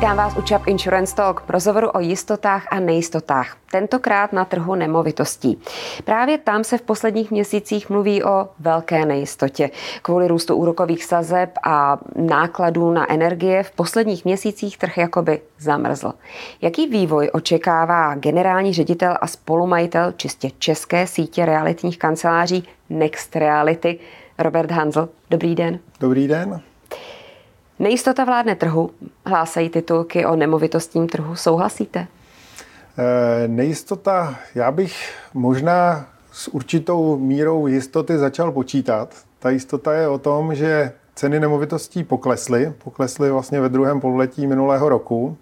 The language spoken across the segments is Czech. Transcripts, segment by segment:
Vítám vás u Čap Insurance Talk, rozhovoru o jistotách a nejistotách. Tentokrát na trhu nemovitostí. Právě tam se v posledních měsících mluví o velké nejistotě. Kvůli růstu úrokových sazeb a nákladů na energie v posledních měsících trh jakoby zamrzl. Jaký vývoj očekává generální ředitel a spolumajitel čistě české sítě realitních kanceláří Next Reality Robert Hanzl? Dobrý den. Dobrý den. Nejistota vládne trhu, hlásají titulky o nemovitostním trhu. Souhlasíte? E, nejistota, já bych možná s určitou mírou jistoty začal počítat. Ta jistota je o tom, že ceny nemovitostí poklesly. Poklesly vlastně ve druhém pololetí minulého roku.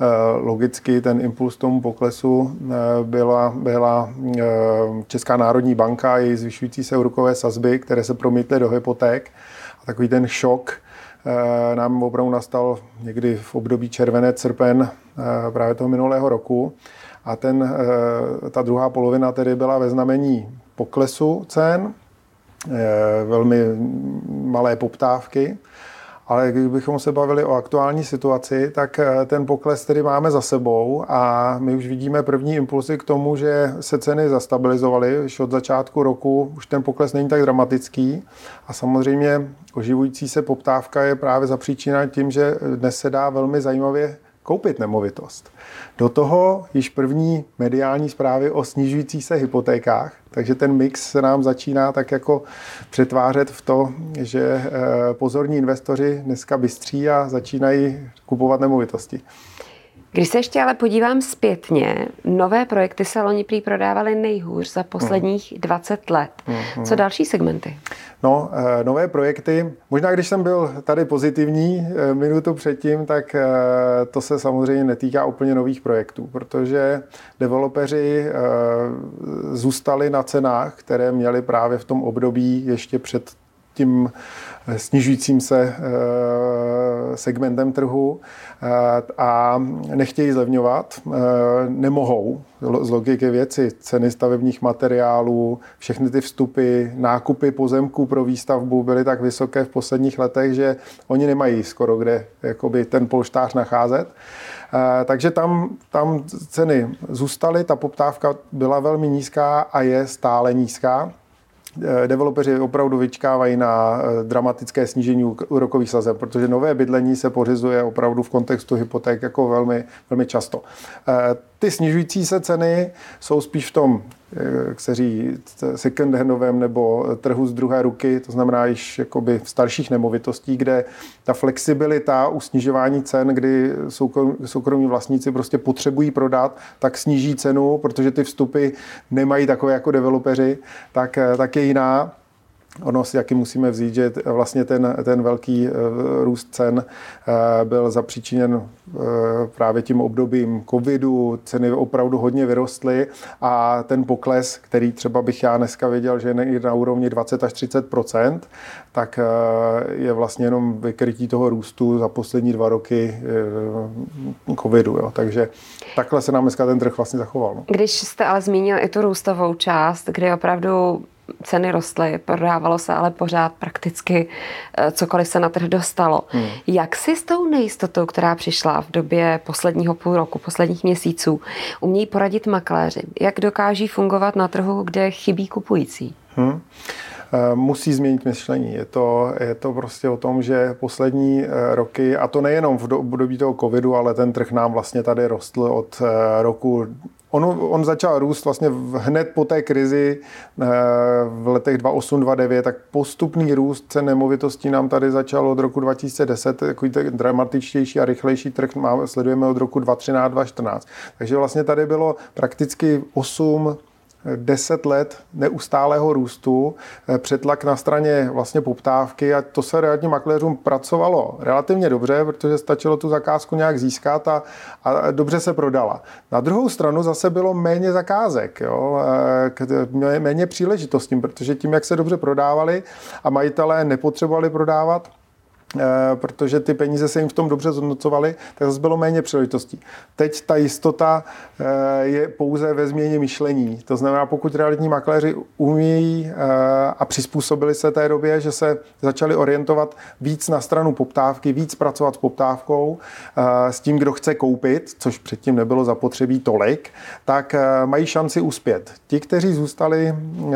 E, logicky ten impuls tomu poklesu e, byla, byla Česká národní banka její zvyšující se úrokové sazby, které se promítly do hypoték. A takový ten šok, Eh, nám opravdu nastal někdy v období červené srpen eh, právě toho minulého roku. A ten, eh, ta druhá polovina tedy byla ve znamení poklesu cen, velmi malé poptávky ale kdybychom se bavili o aktuální situaci, tak eh, ten pokles tedy máme za sebou a my už vidíme první impulsy k tomu, že se ceny zastabilizovaly. Už od začátku roku už ten pokles není tak dramatický a samozřejmě oživující se poptávka je právě zapříčina tím, že dnes se dá velmi zajímavě koupit nemovitost. Do toho již první mediální zprávy o snižujících se hypotékách, takže ten mix se nám začíná tak jako přetvářet v to, že eh, pozorní investoři dneska bystří a začínají kupovat nemovitosti. Když se ještě ale podívám zpětně, nové projekty se loni prý prodávaly nejhůř za posledních 20 let. Mm. Co další segmenty? No, eh, nové projekty. Možná, když jsem byl tady pozitivní eh, minutu předtím, tak eh, to se samozřejmě netýká úplně nových projektů, protože developeři zůstali na cenách, které měli právě v tom období ještě před tím snižujícím se segmentem trhu a nechtějí zlevňovat, nemohou z logiky věci, ceny stavebních materiálů, všechny ty vstupy, nákupy pozemků pro výstavbu byly tak vysoké v posledních letech, že oni nemají skoro kde jakoby, ten polštář nacházet. Takže tam, tam ceny zůstaly, ta poptávka byla velmi nízká a je stále nízká. Eh, developeři opravdu vyčkávají na eh, dramatické snížení úrokových sazeb, protože nové bydlení se pořizuje opravdu v kontextu hypoték jako velmi, velmi často. Eh, ty snižující se ceny jsou spíš v tom, jak se říct, second handovém nebo trhu z druhé ruky, to znamená již jakoby v starších nemovitostí, kde ta flexibilita u snižování cen, kdy soukromí vlastníci prostě potřebují prodat, tak sníží cenu, protože ty vstupy nemají takové jako developeři, tak, tak je jiná. Ono si jaký musíme vzít, že vlastně ten, ten velký eh, růst cen eh, byl zapříčiněn eh, právě tím obdobím covidu, ceny opravdu hodně vyrostly a ten pokles, který třeba bych já dneska věděl, že je na úrovni 20 až 30% tak je vlastně jenom vykrytí toho růstu za poslední dva roky covidu. Jo. Takže takhle se nám dneska ten trh vlastně zachoval. No. Když jste ale zmínil i tu růstovou část, kdy opravdu ceny rostly, prodávalo se ale pořád prakticky eh, cokoliv se na trh dostalo. Hmm. Jak si s tou nejistotou, která přišla v době posledního půl roku, posledních měsíců, umějí poradit makléři? Jak dokáží fungovat na trhu, kde chybí kupující? Hmm eh, musí změnit myšlení. Je to, je to prostě o tom, že poslední eh, roky, a to nejenom v období toho covidu, ale ten trh nám vlastně tady rostl od roku On, on začal růst vlastně hned po té krizi eh, v letech 2008-2009, tak postupný růst cen nemovitostí nám tady začal od roku 2010, takový ten dramatičtější a rychlejší trh máme, sledujeme od roku 2013-2014. Takže vlastně tady bylo prakticky 8 10 let neustálého růstu, eh, přetlak na straně vlastně poptávky a to se realitním makléřům pracovalo relativně dobře, protože stačilo tu zakázku nějak získat a, a dobře se prodala. Na druhou stranu zase bylo méně zakázek, jo, eh, méně příležitostí, protože tím, jak se dobře prodávali a majitelé nepotřebovali prodávat, protože ty peníze se jim v tom dobře zhodnocovaly, tak zase bylo méně příležitostí. Teď ta jistota eh, je pouze ve změně myšlení. To znamená, pokud realitní makléři umějí eh, a přizpůsobili se té době, že se začali orientovat víc na stranu poptávky, víc pracovat s poptávkou, s tím, kdo chce koupit, což předtím nebylo zapotřebí tolik, tak mají šanci uspět. Ti, kteří zůstali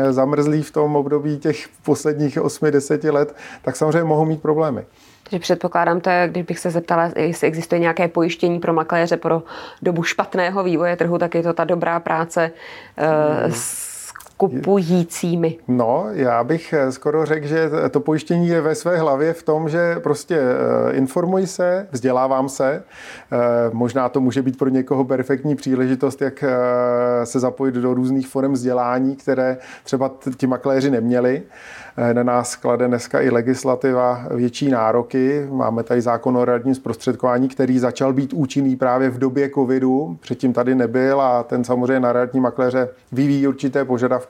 zamrzlí v tom období těch posledních 8-10 let, tak samozřejmě mohou mít problémy. Takže předpokládám to, když bych se zeptala, jestli existuje nějaké pojištění pro makléře pro dobu špatného vývoje trhu, tak je to ta dobrá práce uh, s kupujícími. No, já bych eh, skoro řekl, že to pojištění je ve své hlavě v tom, že prostě uh, informuji se, vzdělávám se. Možná to může být pro někoho perfektní příležitost, jak se zapojit do různých forem vzdělání, které třeba ti makléři neměli. Eh, na nás klade dneska i legislativa větší nároky. Máme tady zákon o radním zprostředkování, který začal být účinný právě v době covidu. Předtím tady nebyl a ten samozřejmě na radní makléře vyvíjí určité požadavky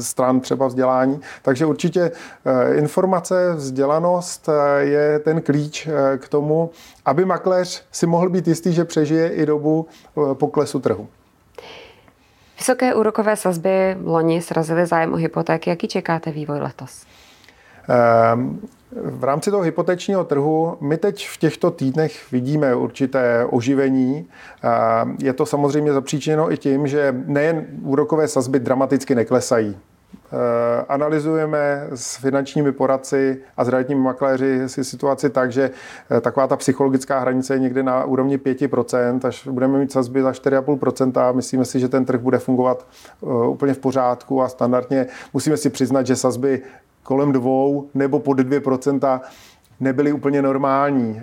stran třeba vzdělání. Takže určitě eh, informace, vzdělanost eh, je ten klíč k tomu, aby makléř si mohl být jistý, že přežije i dobu poklesu trhu. Vysoké úrokové sazby loni srazily zájem o hypotéky. Jaký čekáte vývoj letos? Um, v rámci toho hypotečního trhu my teď v těchto týdnech vidíme určité oživení. Ehm, je to samozřejmě zapříčeno i tím, že nejen úrokové sazby dramaticky neklesají. Eh, analyzujeme s finančními poradci a s realitními makléři si situaci tak, že eh, taková ta psychologická hranice je někde na úrovni 5%, až budeme mít sazby za 4,5%, myslíme si, že ten trh bude fungovat eh, úplně v pořádku a standardně musíme si přiznat, že sazby kolem dvou nebo pod 2% nebyly úplně normální.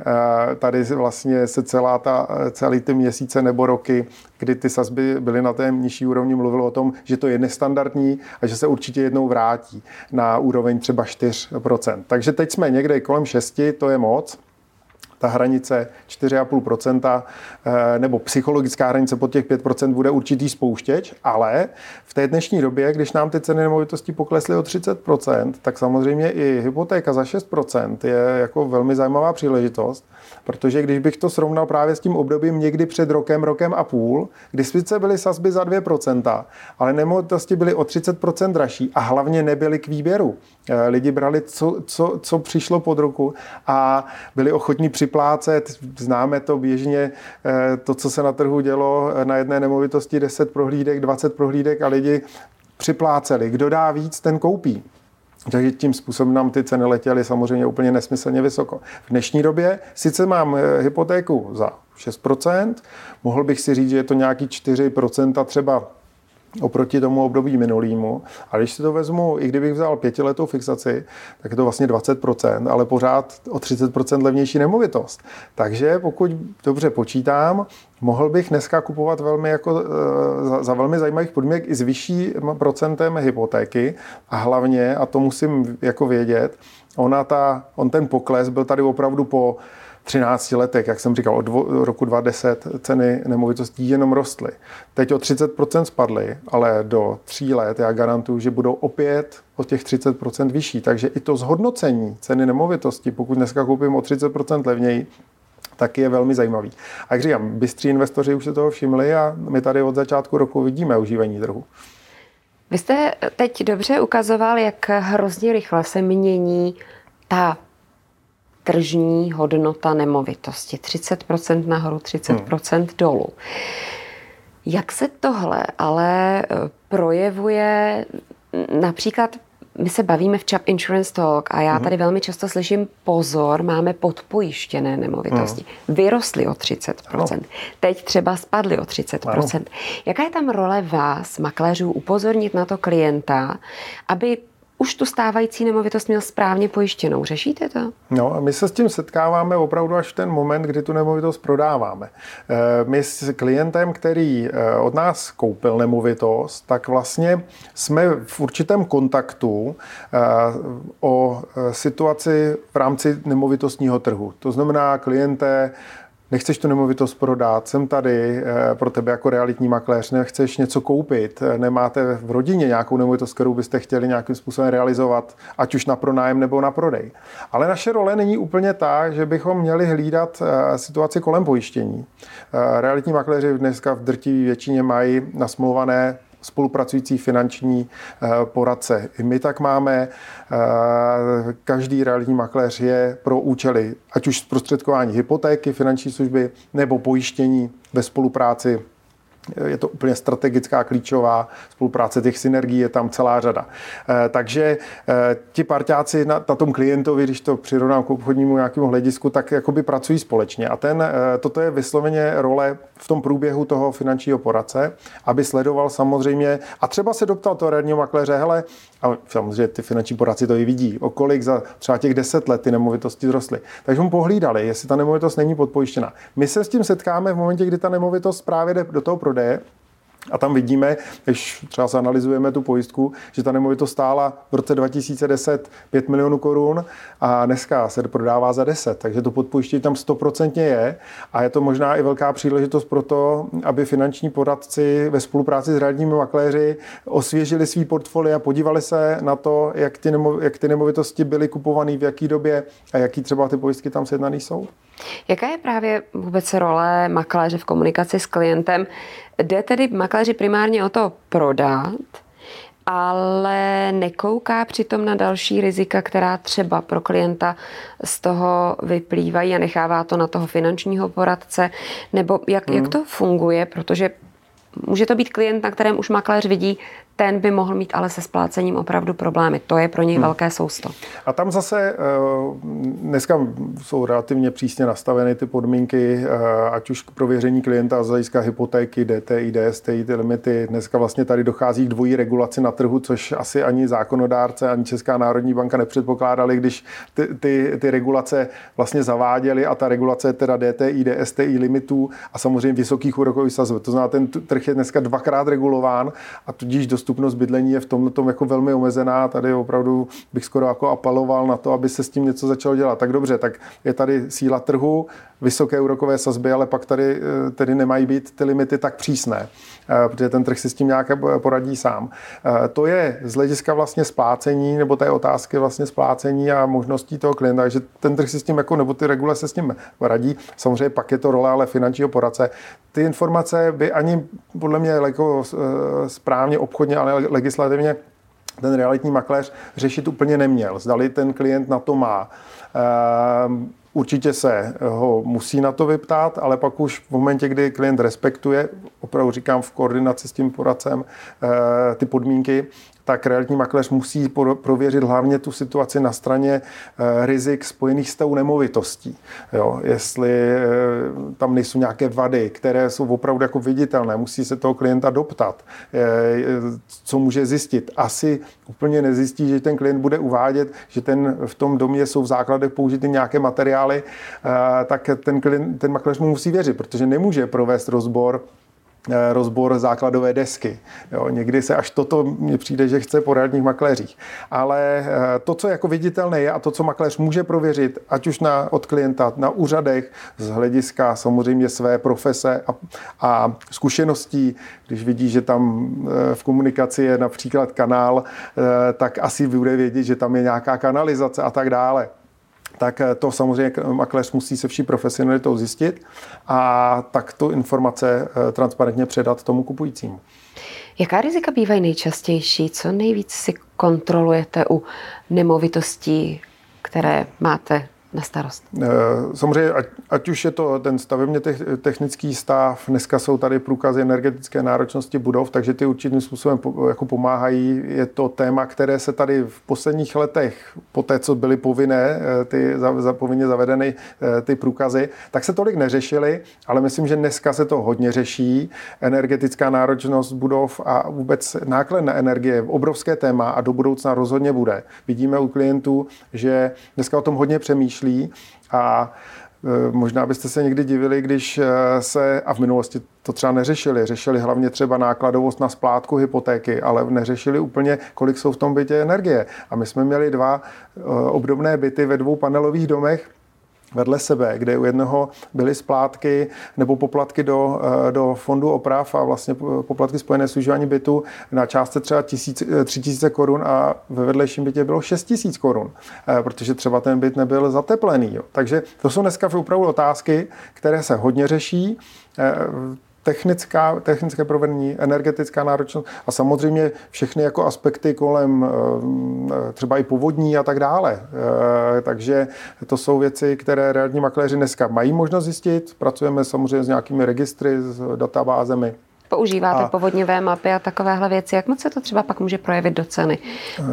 Tady vlastně se celá ta, celý ty měsíce nebo roky, kdy ty sazby byly na té nižší úrovni, mluvilo o tom, že to je nestandardní a že se určitě jednou vrátí na úroveň třeba 4%. Takže teď jsme někde kolem 6, to je moc ta hranice 4,5% eh, nebo psychologická hranice pod těch 5% bude určitý spouštěč, ale v té dnešní době, když nám ty ceny nemovitostí poklesly o 30%, tak samozřejmě i hypotéka za 6% je jako velmi zajímavá příležitost, protože když bych to srovnal právě s tím obdobím někdy před rokem, rokem a půl, kdy sice byly sazby za 2%, ale nemovitosti byly o 30% dražší a hlavně nebyly k výběru. Eh, lidi brali, co, co, co přišlo pod ruku a byli ochotní připlácet. Známe to běžně, eh, to, co se na trhu dělo, eh, na jedné nemovitosti 10 prohlídek, 20 prohlídek a lidi připláceli. Kdo dá víc, ten koupí. Takže tím způsobem nám ty ceny letěly samozřejmě úplně nesmyslně vysoko. V dnešní době sice mám hypotéku za 6%, mohl bych si říct, že je to nějaký 4% třeba oproti tomu období minulýmu. A když si to vezmu, i kdybych vzal pětiletou fixaci, tak je to vlastně 20%, ale pořád o 30% levnější nemovitost. Takže pokud dobře počítám, mohl bych dneska kupovat velmi jako, eh, za, za velmi zajímavých podmínek i s vyšším procentem hypotéky a hlavně, a to musím jako vědět, ona ta, on ten pokles byl tady opravdu po 13 letech, jak jsem říkal, od roku 2010 ceny nemovitostí jenom rostly. Teď o 30% spadly, ale do tří let já garantuju, že budou opět o těch 30% vyšší. Takže i to zhodnocení ceny nemovitosti, pokud dneska koupím o 30% levněji, tak je velmi zajímavý. A jak říkám, bystří investoři už se toho všimli a my tady od začátku roku vidíme užívání trhu. Vy jste teď dobře ukazoval, jak hrozně rychle se mění ta tržní hodnota nemovitosti. 30% nahoru, 30% hmm. dolů. Jak se tohle ale eh, projevuje například my se bavíme v Chap Insurance Talk a já hmm. tady velmi často slyším pozor, máme podpojištěné nemovitosti. Hmm. Vyrostly o 30%. Ano. Teď třeba spadly o 30%. Ano. Jaká je tam role vás, makléřů, upozornit na to klienta, aby už tu stávající nemovitost měl správně pojištěnou. Řešíte to? No, my se s tím setkáváme opravdu až v ten moment, kdy tu nemovitost prodáváme. Eh, my s klientem, který eh, od nás koupil nemovitost, tak vlastně jsme v určitém kontaktu eh, o situaci v rámci nemovitostního trhu. To znamená, klienté, nechceš tu nemovitost prodat, jsem tady pro tebe jako realitní makléř, nechceš něco koupit, nemáte v rodině nějakou nemovitost, kterou byste chtěli nějakým způsobem realizovat, ať už na pronájem nebo na prodej. Ale naše role není úplně tak, že bychom měli hlídat situaci kolem pojištění. Realitní makléři dneska v drtivé většině mají nasmluvané spolupracující finanční eh, poradce. I my tak máme. Eh, každý realitní makléř je pro účely, ať už zprostředkování hypotéky, finanční služby nebo pojištění ve spolupráci je to úplně strategická, klíčová spolupráce těch synergií, je tam celá řada. Eh, takže eh, ti parťáci na, na tom klientovi, když to přirovnám k obchodnímu nějakému hledisku, tak jakoby pracují společně. A ten, eh, toto je vysloveně role v tom průběhu toho finančního poradce, aby sledoval samozřejmě a třeba se doptal toho radního makléře, hele, a samozřejmě ty finanční poradci to i vidí, o kolik za třeba těch deset let ty nemovitosti zrostly. Takže mu pohlídali, jestli ta nemovitost není podpojištěna. My se s tím setkáme v momentě, kdy ta nemovitost právě jde do toho prodeje, a tam vidíme, když třeba se analyzujeme tu pojistku, že ta nemovitost stála v roce 2010 5 milionů korun a dneska se prodává za 10, takže to podpojištění tam 100% je a je to možná i velká příležitost pro to, aby finanční poradci ve spolupráci s radními makléři osvěžili svý portfolio a podívali se na to, jak ty, nemo, jak ty nemovitosti byly kupované, v jaký době a jaký třeba ty pojistky tam sjednané jsou. Jaká je právě vůbec role makléře v komunikaci s klientem? Jde tedy makléři primárně o to prodat, ale nekouká přitom na další rizika, která třeba pro klienta z toho vyplývají a nechává to na toho finančního poradce, nebo jak, hmm. jak to funguje, protože může to být klient, na kterém už makléř vidí, ten by mohl mít ale se splácením opravdu problémy. To je pro něj hmm. velké sousto. A tam zase eh, dneska jsou relativně přísně nastaveny ty podmínky, eh, ať už k prověření klienta z hlediska hypotéky, DTI, DSTI, ty limity. Dneska vlastně tady dochází k dvojí regulaci na trhu, což asi ani zákonodárce, ani Česká národní banka nepředpokládali, když ty, ty, ty regulace vlastně zaváděly a ta regulace teda DTI, DSTI limitů a samozřejmě vysokých úrokových sazeb. To znamená, ten trh je dneska dvakrát regulován a tudíž dost dostupnost bydlení je v tomhle tom jako velmi omezená. Tady opravdu bych skoro jako apeloval na to, aby se s tím něco začalo dělat. Tak dobře, tak je tady síla trhu, vysoké úrokové sazby, ale pak tady eh, tedy nemají být ty limity tak přísné, eh, protože ten trh si s tím nějak poradí sám. Eh, to je z hlediska vlastně splácení, nebo té otázky vlastně splácení a možností toho klienta, že ten trh si s tím jako, nebo ty regule se s tím radí. Samozřejmě pak je to role ale finančního poradce. Ty informace by ani podle mě jako správně obchodně, ale legislativně ten realitní makléř řešit úplně neměl. Zdali ten klient na to má. Určitě se ho musí na to vyptát, ale pak už v momentě, kdy klient respektuje, opravdu říkám v koordinaci s tím poradcem, eh, ty podmínky, tak realitní makléř musí prověřit hlavně tu situaci na straně eh, rizik spojených s tou nemovitostí. Jo, jestli eh, tam nejsou nějaké vady, které jsou opravdu jako viditelné, musí se toho klienta doptat, eh, co může zjistit. Asi úplně nezjistí, že ten klient bude uvádět, že ten, v tom domě jsou v základech použity nějaké materiály, tak ten, klient, ten makléř mu musí věřit, protože nemůže provést rozbor rozbor základové desky. Jo, někdy se až toto mně přijde, že chce po realitních makléřích. Ale eh, to, co jako viditelné je a to, co makléř může prověřit, ať už na, od klienta na úřadech, z hlediska samozřejmě své profese a, a zkušeností, když vidí, že tam eh, v komunikaci je například kanál, tak asi bude vědět, že tam je nějaká kanalizace a tak dále tak eh, to samozřejmě makléř musí se vší profesionalitou zjistit a tak tu informace eh, transparentně předat tomu kupujícímu. Jaká rizika bývají nejčastější? Co nejvíc si kontrolujete u nemovitostí, které máte na starost? Eh, samozřejmě, ať, ať už je to ten stavebně technický stav, dneska jsou tady průkazy energetické náročnosti budov, takže ty určitým způsobem jako pomáhají. Je to téma, které se tady v posledních letech, po té, co byly povinné, eh, ty za, povinně zavedeny eh, ty průkazy, tak se tolik neřešily, ale myslím, že dneska se to hodně řeší. Energetická náročnost budov a vůbec náklad na energie je obrovské téma a do budoucna rozhodně bude. Vidíme u klientů, že dneska o tom hodně přemýšlí myslí a e, Možná byste se někdy divili, když e, se, a v minulosti to třeba neřešili, řešili hlavně třeba nákladovost na splátku hypotéky, ale neřešili úplně, kolik jsou v tom bytě energie. A my jsme měli dva e, obdobné byty ve dvou panelových domech, vedle sebe, kde u jednoho byly splátky nebo poplatky do, eh, do fondu oprav a vlastně poplatky spojené s užívání bytu na částce třeba 3000 korun a ve vedlejším bytě bylo 6000 korun, protože třeba ten byt nebyl zateplený. Jo. Takže to jsou dneska opravdu otázky, které se hodně řeší technická, technické provedení, energetická náročnost a samozřejmě všechny jako aspekty kolem eh, třeba i povodní a tak dále. Eh, takže to jsou věci, které realitní makléři dneska mají možnost zjistit. Pracujeme samozřejmě s nějakými registry, s databázemi. Používáte a, povodňové mapy a takovéhle věci. Jak moc se to třeba pak může projevit do ceny? Eh,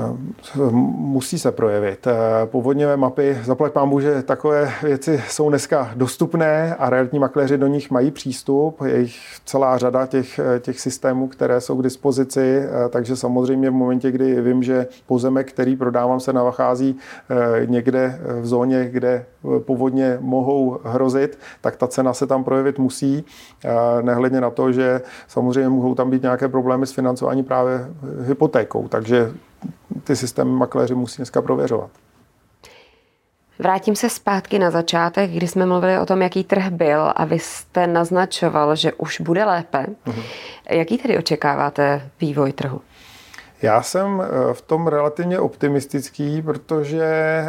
musí se projevit. Eh, povodňové mapy, zaplať pán že takové věci jsou dneska dostupné a realitní makléři do nich mají přístup. Je jich celá řada těch, eh, těch systémů, které jsou k dispozici, takže samozřejmě v momentě, kdy vím, že pozemek, který prodávám, se nachází někde v zóně, kde povodně mohou hrozit, tak ta cena se tam projevit musí, nehledně na to, že samozřejmě mohou tam být nějaké problémy s financováním právě hypotékou, takže ty systémy makléři musí dneska prověřovat. Vrátím se zpátky na začátek, kdy jsme mluvili o tom, jaký trh byl a vy jste naznačoval, že už bude lépe. Uh-huh. Jaký tedy očekáváte vývoj trhu? Já jsem eh, v tom relativně optimistický, protože eh,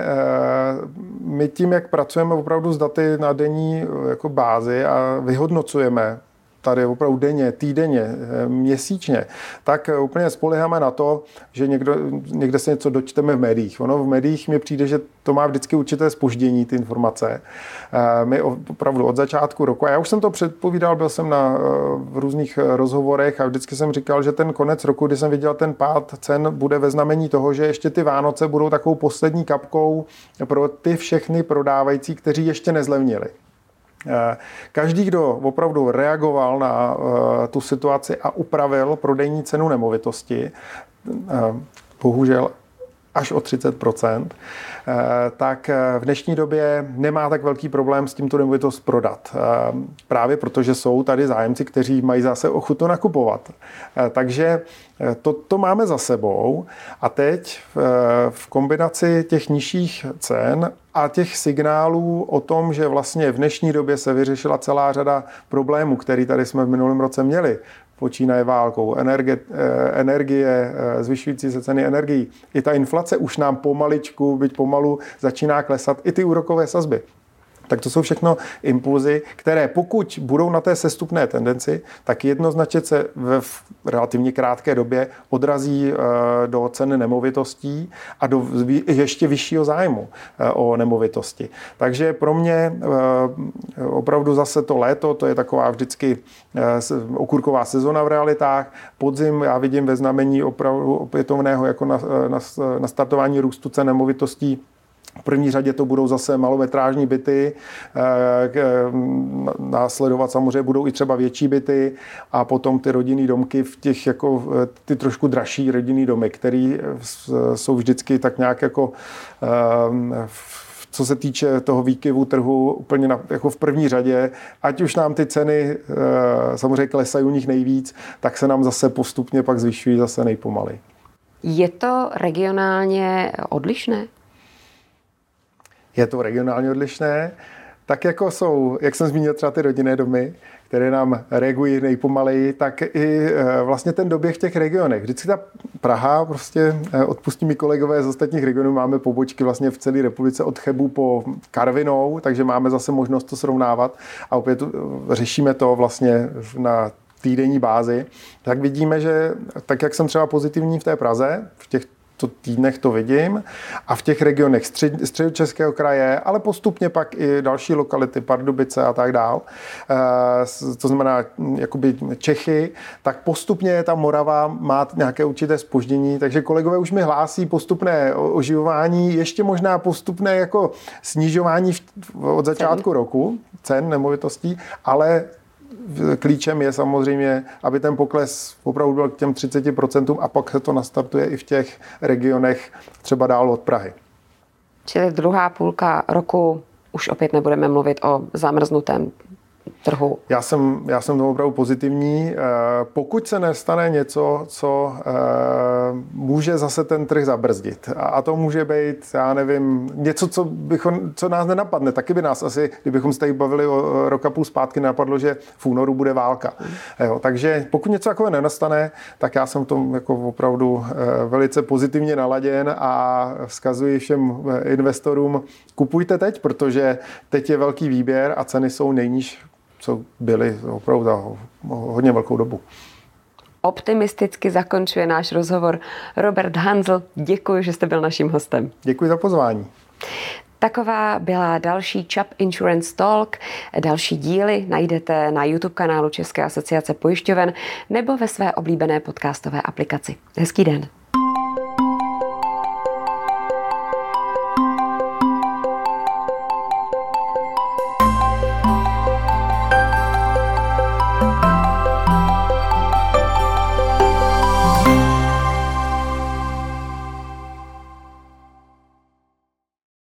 my tím, jak pracujeme opravdu s daty na denní eh, jako bázi a vyhodnocujeme tady opravdu denně, týdenně, eh, měsíčně, tak eh, úplně spoleháme na to, že někdo, někde se něco dočteme v médiích. Ono v médiích mi přijde, že to má vždycky určité spoždění, ty informace. Eh, my opravdu od začátku roku, a já už jsem to předpovídal, byl jsem na v různých rozhovorech a vždycky jsem říkal, že ten konec roku, kdy jsem viděl ten pád cen, bude ve znamení toho, že ještě ty Vánoce budou takovou poslední kapkou pro ty všechny prodávající, kteří ještě nezlevnili. Eh, každý, kdo opravdu reagoval na eh, tu situaci a upravil prodejní cenu nemovitosti, eh, bohužel až o 30% tak v dnešní době nemá tak velký problém s tímto nemovitost prodat. Právě protože jsou tady zájemci, kteří mají zase ochutu nakupovat. Takže to, to máme za sebou a teď v kombinaci těch nižších cen a těch signálů o tom, že vlastně v dnešní době se vyřešila celá řada problémů, který tady jsme v minulém roce měli, počínaje válkou, energie, eh, energie, eh, zvyšující se ceny energií. I ta inflace už nám pomaličku, byť pomalu, začíná klesat. I ty úrokové sazby. Tak to jsou všechno impulzy, které pokud budou na té sestupné tendenci, tak jednoznačně se v relativně krátké době odrazí eh, do ceny nemovitostí a do ještě vyššího zájmu eh, o nemovitosti. Takže pro mě eh, opravdu zase to léto, to je taková vždycky okurková sezona v realitách. Podzim já vidím ve znamení opravdu opětovného jako na, na, na startování růstu cen nemovitostí v první řadě to budou zase malometrážní byty, eh, následovat samozřejmě budou i třeba větší byty a potom ty rodinný domky v těch jako eh, ty trošku dražší rodinný domy, které eh, jsou vždycky tak nějak jako co se týče toho výkyvu trhu úplně na, jako v první řadě, ať už nám ty ceny samozřejmě klesají u nich nejvíc, tak se nám zase postupně pak zvyšují zase nejpomalej. Je to regionálně odlišné? Je to regionálně odlišné. Tak jako jsou, jak jsem zmínil, třeba ty rodinné domy, které nám reagují nejpomaleji, tak i e, vlastně ten doběh v těch regionech. Vždycky ta Praha, prostě e, odpustí mi kolegové z ostatních regionů, máme pobočky vlastně v celé republice od Chebu po Karvinou, takže máme zase možnost to srovnávat a opět e, řešíme to vlastně na týdenní bázi, tak vidíme, že tak, jak jsem třeba pozitivní v té Praze, v těch to týdnech to vidím. A v těch regionech střed, středočeského kraje, ale postupně pak i další lokality, Pardubice a tak dál, e, to znamená jakoby Čechy, tak postupně ta Morava má nějaké určité spoždění, takže kolegové už mi hlásí postupné oživování, ještě možná postupné jako snižování od začátku roku cen nemovitostí, ale klíčem je samozřejmě, aby ten pokles opravdu byl k těm 30% a pak se to nastartuje i v těch regionech třeba dál od Prahy. Čili druhá půlka roku už opět nebudeme mluvit o zamrznutém trhu. Já jsem, já jsem to opravdu pozitivní. Eh, pokud se nestane něco, co eh, může zase ten trh zabrzdit. A to může být, já nevím, něco, co, bychom, co nás nenapadne. Taky by nás asi, kdybychom se tady bavili o roka půl zpátky, napadlo, že v únoru bude válka. Jo, takže pokud něco takové nenastane, tak já jsem v tom jako opravdu velice pozitivně naladěn a vzkazuji všem investorům, kupujte teď, protože teď je velký výběr a ceny jsou nejníž, co byly opravdu za hodně velkou dobu. Optimisticky zakončuje náš rozhovor Robert Hanzl. Děkuji, že jste byl naším hostem. Děkuji za pozvání. Taková byla další Chubb Insurance Talk. Další díly najdete na YouTube kanálu České asociace pojišťoven nebo ve své oblíbené podcastové aplikaci. Hezký den.